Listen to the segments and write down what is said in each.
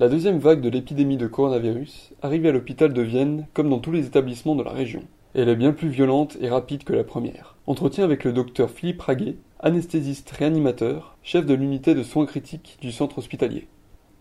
La deuxième vague de l'épidémie de coronavirus arrive à l'hôpital de Vienne comme dans tous les établissements de la région. Elle est bien plus violente et rapide que la première. Entretien avec le docteur Philippe Raguet, anesthésiste réanimateur, chef de l'unité de soins critiques du centre hospitalier.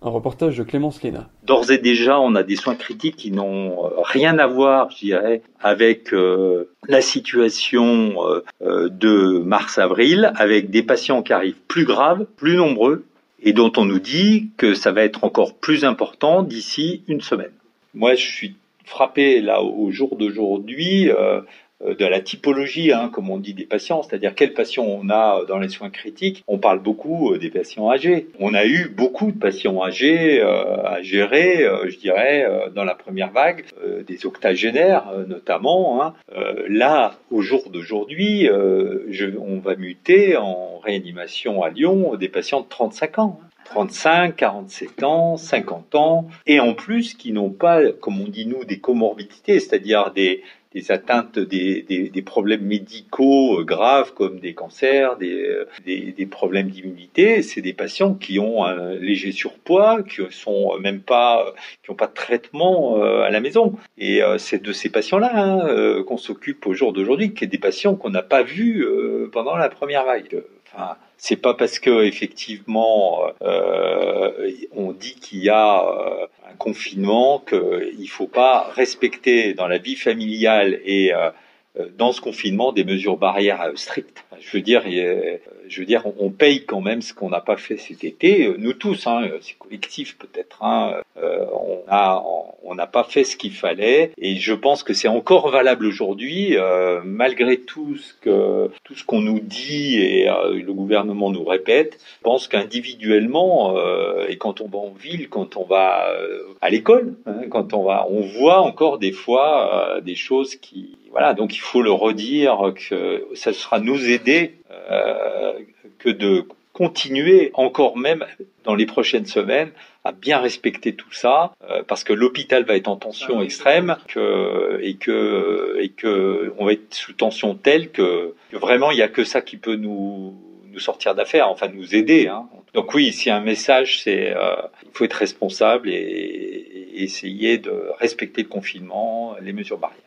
Un reportage de Clémence Léna. D'ores et déjà, on a des soins critiques qui n'ont euh, rien à voir, je dirais, avec euh, la situation euh, de mars-avril, avec des patients qui arrivent plus graves, plus nombreux, et dont on nous dit que ça va être encore plus important d'ici une semaine. Moi, je suis frappé là au jour d'aujourd'hui euh, de la typologie, hein, comme on dit, des patients, c'est-à-dire quels patients on a dans les soins critiques. On parle beaucoup euh, des patients âgés. On a eu beaucoup de patients âgés euh, à gérer, euh, je dirais, euh, dans la première vague, euh, des octogénaires notamment. Hein. là, au jour d'aujourd'hui, on va muter en réanimation à Lyon des patients de 35 ans. 35, 47 ans, 50 ans, et en plus qui n'ont pas, comme on dit nous, des comorbidités, c'est-à-dire des, des atteintes, des, des, problèmes médicaux graves comme des cancers, des, des, des problèmes d'immunité. C'est des patients qui ont un léger surpoids, qui sont même pas, qui n'ont pas de traitement à la maison. Et c'est de ces patients-là hein, qu'on s'occupe au jour d'aujourd'hui, qui est des patients qu'on n'a pas vus pendant la première vague. C'est pas parce que effectivement euh, on dit qu'il y a euh, un confinement qu'il faut pas respecter dans la vie familiale et euh, dans ce confinement des mesures barrières strictes. Je veux dire, je veux dire, on paye quand même ce qu'on n'a pas fait cet été. Nous tous, hein, c'est collectif peut-être. Hein, on a, on n'a pas fait ce qu'il fallait, et je pense que c'est encore valable aujourd'hui, euh, malgré tout ce que tout ce qu'on nous dit et euh, le gouvernement nous répète. Je pense qu'individuellement, euh, et quand on va en ville, quand on va à l'école, hein, quand on va, on voit encore des fois des choses qui, voilà. Donc il faut le redire que ça sera nous aider que de continuer encore même dans les prochaines semaines à bien respecter tout ça euh, parce que l'hôpital va être en tension extrême que, et que et que on va être sous tension telle que, que vraiment il n'y a que ça qui peut nous nous sortir d'affaire, enfin nous aider. Hein. Donc oui, ici un message, c'est euh, il faut être responsable et, et, essayer de respecter le confinement, les mesures barrières.